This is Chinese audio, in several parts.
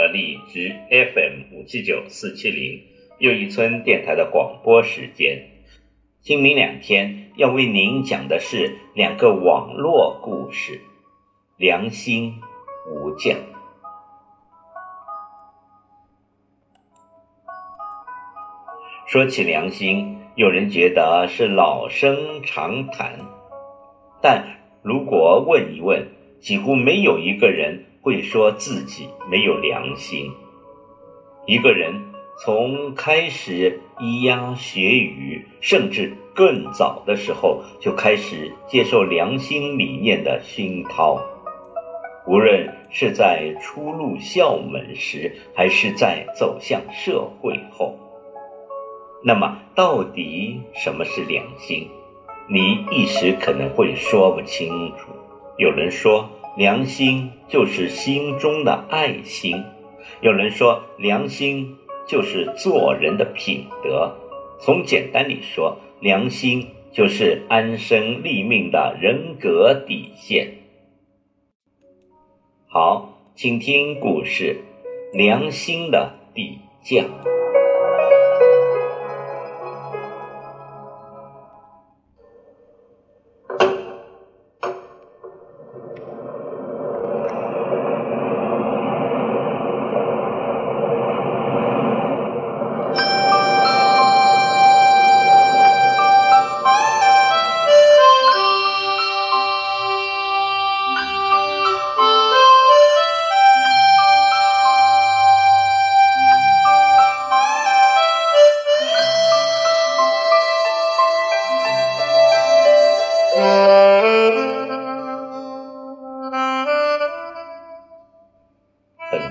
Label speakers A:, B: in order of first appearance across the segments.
A: 了荔枝 FM 五七九四七零又一村电台的广播时间。清明两天要为您讲的是两个网络故事：良心无价。说起良心，有人觉得是老生常谈，但如果问一问，几乎没有一个人会说自己没有良心。一个人从开始咿呀学语，甚至更早的时候就开始接受良心理念的熏陶，无论是在初入校门时，还是在走向社会后。那么，到底什么是良心？你一时可能会说不清楚。有人说，良心就是心中的爱心；有人说，良心就是做人的品德。从简单里说，良心就是安身立命的人格底线。好，请听故事：良心的底价。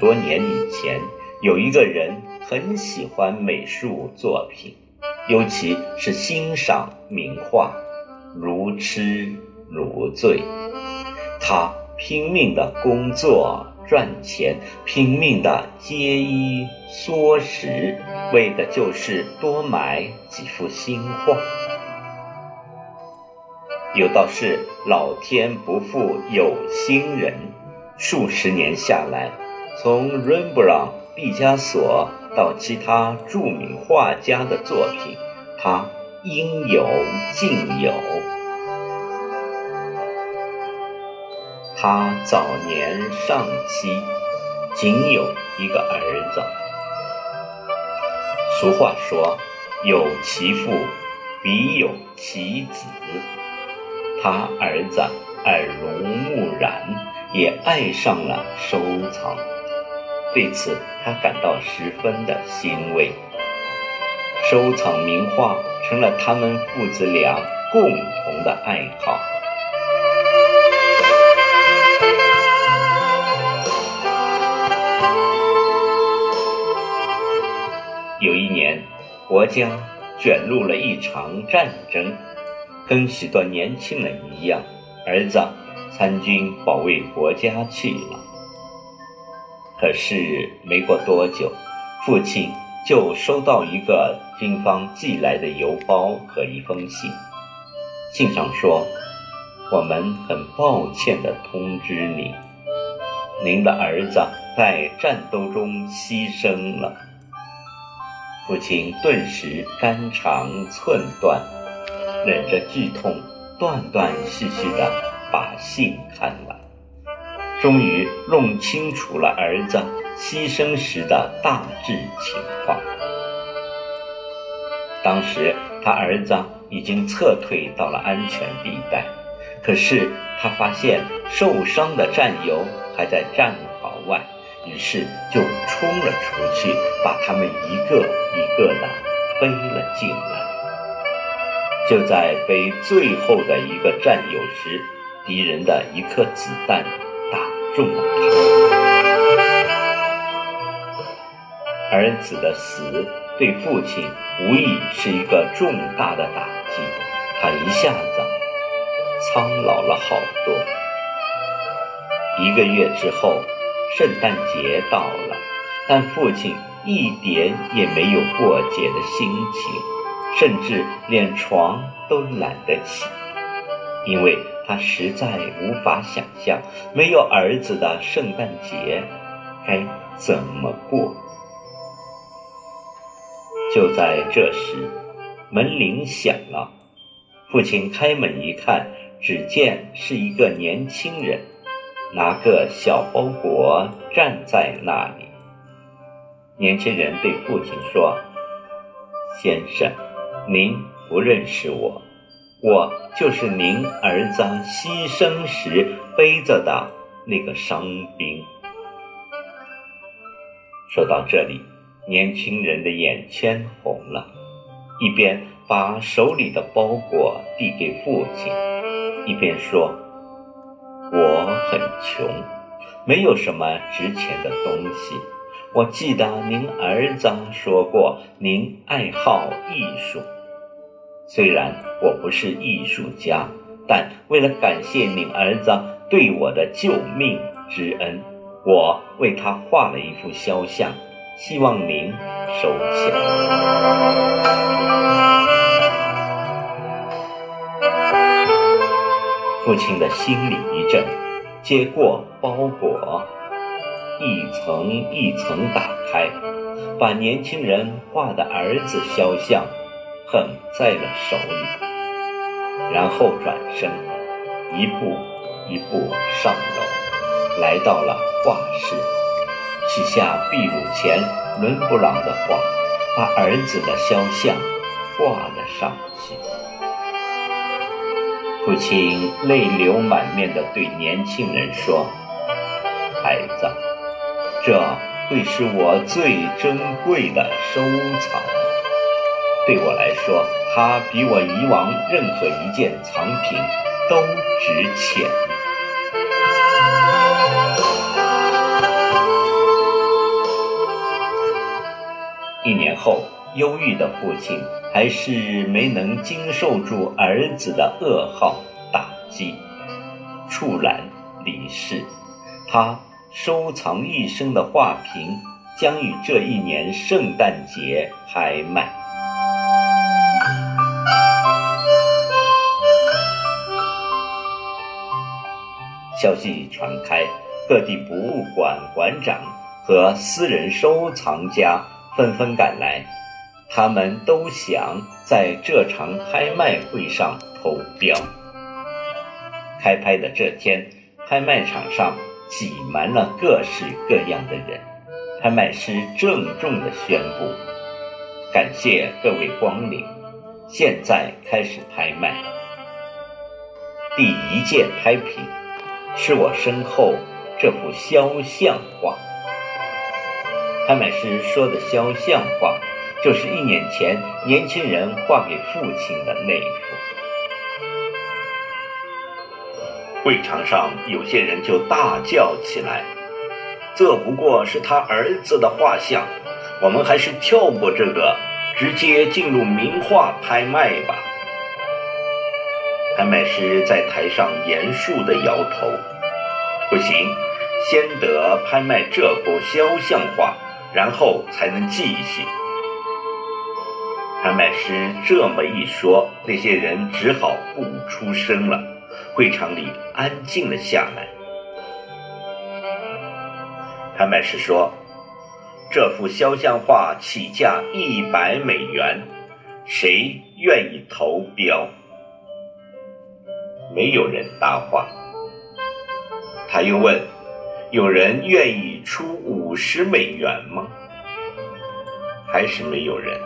A: 多年以前，有一个人很喜欢美术作品，尤其是欣赏名画，如痴如醉。他拼命的工作赚钱，拼命的节衣缩食，为的就是多买几幅新画。有道是老天不负有心人，数十年下来。从伦勃朗、毕加索到其他著名画家的作品，他应有尽有。他早年丧妻，仅有一个儿子。俗话说：“有其父，必有其子。”他儿子耳濡目染，也爱上了收藏。对此，他感到十分的欣慰。收藏名画成了他们父子俩共同的爱好。有一年，国家卷入了一场战争，跟许多年轻人一样，儿子参军保卫国家去了。可是没过多久，父亲就收到一个军方寄来的邮包和一封信。信上说：“我们很抱歉地通知你，您的儿子在战斗中牺牲了。”父亲顿时肝肠寸断，忍着剧痛，断断续续地把信看完。终于弄清楚了儿子牺牲时的大致情况。当时他儿子已经撤退到了安全地带，可是他发现受伤的战友还在战壕外，于是就冲了出去，把他们一个一个的背了进来。就在背最后的一个战友时，敌人的一颗子弹。中了他，儿子的死对父亲无疑是一个重大的打击，他一下子苍老了好多。一个月之后，圣诞节到了，但父亲一点也没有过节的心情，甚至连床都懒得起，因为他实在无法想象没有儿子的圣诞节该怎么过。就在这时，门铃响了。父亲开门一看，只见是一个年轻人，拿个小包裹站在那里。年轻人对父亲说：“先生，您不认识我，我就是您儿子牺牲时背着的那个伤兵。”说到这里。年轻人的眼圈红了，一边把手里的包裹递给父亲，一边说：“我很穷，没有什么值钱的东西。我记得您儿子说过，您爱好艺术。虽然我不是艺术家，但为了感谢您儿子对我的救命之恩，我为他画了一幅肖像。”希望您收下。父亲的心里一震，接过包裹，一层一层打开，把年轻人画的儿子肖像捧在了手里，然后转身，一步一步上楼，来到了画室。写下壁炉前伦勃朗的画，把儿子的肖像挂了上去。父亲泪流满面地对年轻人说：“孩子，这会是我最珍贵的收藏。对我来说，它比我以往任何一件藏品都值钱。”一年后，忧郁的父亲还是没能经受住儿子的噩耗打击，猝然离世。他收藏一生的画屏将于这一年圣诞节拍卖。消息传开，各地博物馆馆长和私人收藏家。纷纷赶来，他们都想在这场拍卖会上投标。开拍的这天，拍卖场上挤满了各式各样的人。拍卖师郑重地宣布：“感谢各位光临，现在开始拍卖。第一件拍品是我身后这幅肖像画。”拍卖师说的肖像画，就是一年前年轻人画给父亲的那一幅。会场上有些人就大叫起来：“这不过是他儿子的画像，我们还是跳过这个，直接进入名画拍卖吧。”拍卖师在台上严肃地摇头：“不行，先得拍卖这幅肖像画。”然后才能继续。拍卖师这么一说，那些人只好不出声了。会场里安静了下来。拍卖师说：“这幅肖像画起价一百美元，谁愿意投标？”没有人搭话。他又问。有人愿意出五十美元吗？还是没有人。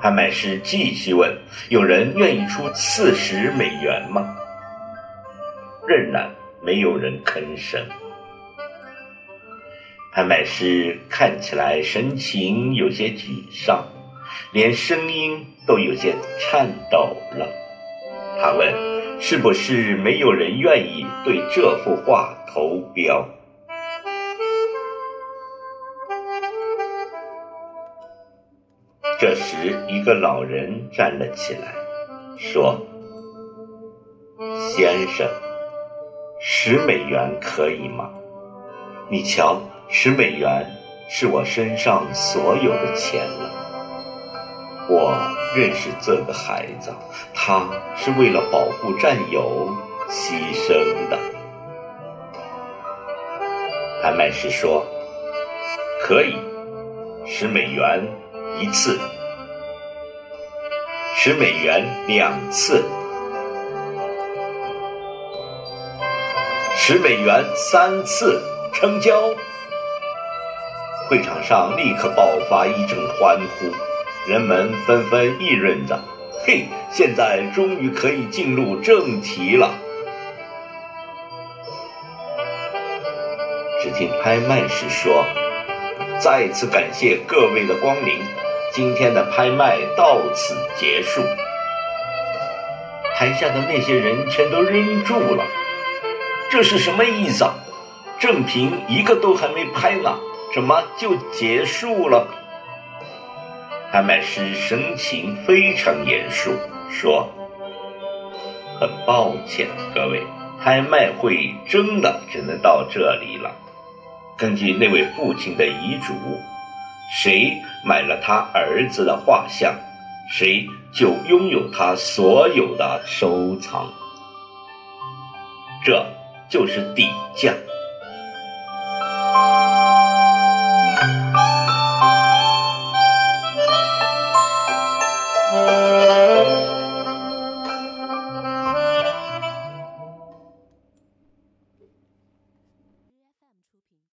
A: 拍卖师继续问：“有人愿意出四十美元吗？”仍然没有人吭声。拍卖师看起来神情有些沮丧，连声音都有些颤抖了。他问。是不是没有人愿意对这幅画投标？这时，一个老人站了起来，说：“先生，十美元可以吗？你瞧，十美元是我身上所有的钱了。我认识这个孩子，他是为了保护战友牺牲的。拍卖师说：“可以，十美元一次，十美元两次，十美元三次，成交。”会场上立刻爆发一阵欢呼，人们纷纷议论着：“嘿，现在终于可以进入正题了。”只听拍卖师说：“再次感谢各位的光临，今天的拍卖到此结束。”台下的那些人全都愣住了，这是什么意思啊？正品一个都还没拍呢。怎么就结束了？拍卖师神情非常严肃，说：“很抱歉，各位，拍卖会真的只能到这里了。根据那位父亲的遗嘱，谁买了他儿子的画像，谁就拥有他所有的收藏。这就是底价。”